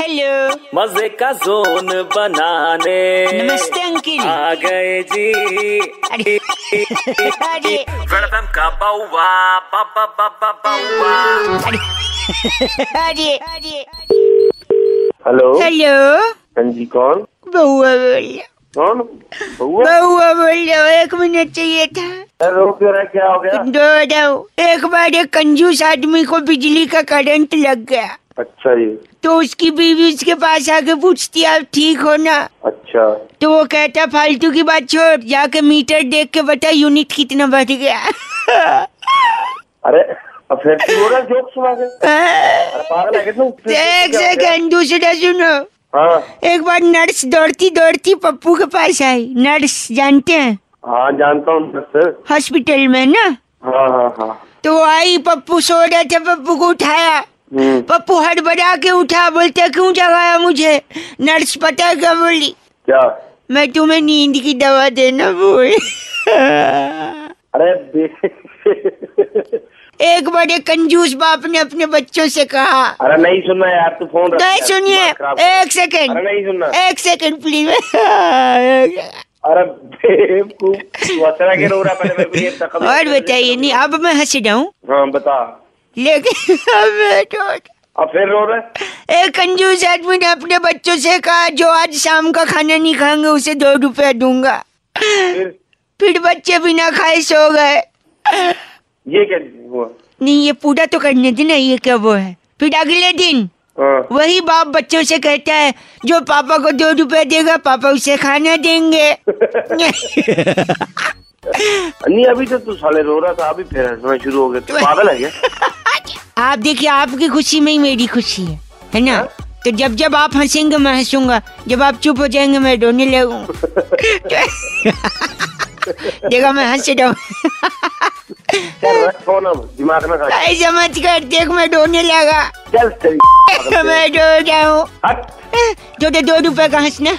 Hello मज़े का zone बनाने। नमस्ते अंकिल। आ गए जी। अरे। अरे। वेलकम का बाउवा बाबा बाबा बाउवा। अरे। अरे। अरे। हेलो। हेलो। हाँ जी कौन? बउआ बोल। कौन? बउआ बोल रहा हूँ, एक मिनट चाहिए था। अरे रो क्यों रहा क्या हो गया? दो दो। एक बार एक कंजूस आदमी को बिजली का करंट लग गया। अच्छा जी। तो उसकी बीवी उसके पास आके पूछती आप ठीक हो ना? अच्छा। तो वो कहता फालतू की बात छोड़ जाके मीटर देख के बता यूनिट कितना बढ़ गया? अरे एक? सेकंड दूसरा सुनो हाँ एक बार नर्स दौड़ती दौड़ती पप्पू के पास आई। नर्स जानते हैं? हाँ जानता हूँ हॉस्पिटल में ना? हाँ हाँ हाँ। तो आई पप्पू सो रहे थे पप्पू को उठाया। पप्पू हड़बड़ा के उठा बोलते क्यों जगाया मुझे? नर्स पता है क्या बोली? क्या? मैं तुम्हें नींद की दवा देना बोल। अरे एक बड़े कंजूस बाप ने अपने बच्चों से कहा। अरे नहीं सुनना यार तू फ़ोन रख। नहीं सुनिए। एक सेकंड। अरे नहीं सुनना। एक सेकंड प्लीज़ अरे और बताइए नहीं अब मैं हंस जाऊँ? हाँ बता। लेकिन अब अब फिर रो रहा? एक कंजूस आदमी ने अपने बच्चों से कहा जो आज शाम का खाना नहीं खाएँगे उसे दो रुपया दूँगा। फिर? फिर बच्चे बिना खाए सो गए। ये क्या हुआ? नहीं ये पूरा तो करने देना ये क्या वो है? फिर अगले दिन हाँ। वही बाप बच्चों से कहता है जो पापा को दो रुपए देगा पापा उसे खाना देंगे। नहीं अभी तो तू साले रो रहा था अभी फिर हंसना शुरू हो गया। तू पागल है क्या? आप देखिए आपकी खुशी में ही मेरी खुशी है है ना? तो जब जब आप हंसेंगे मैं हंसूँगा। जब आप चुप हो जाएँगे मैं रोने लगूँगा। देखा मैं हंस रहा हूँ। दिमाग ऐसा मत कर देख मैं रोने लगा। चल मैं रो रहा हूँ। हट। जो दो रुपए का हंसना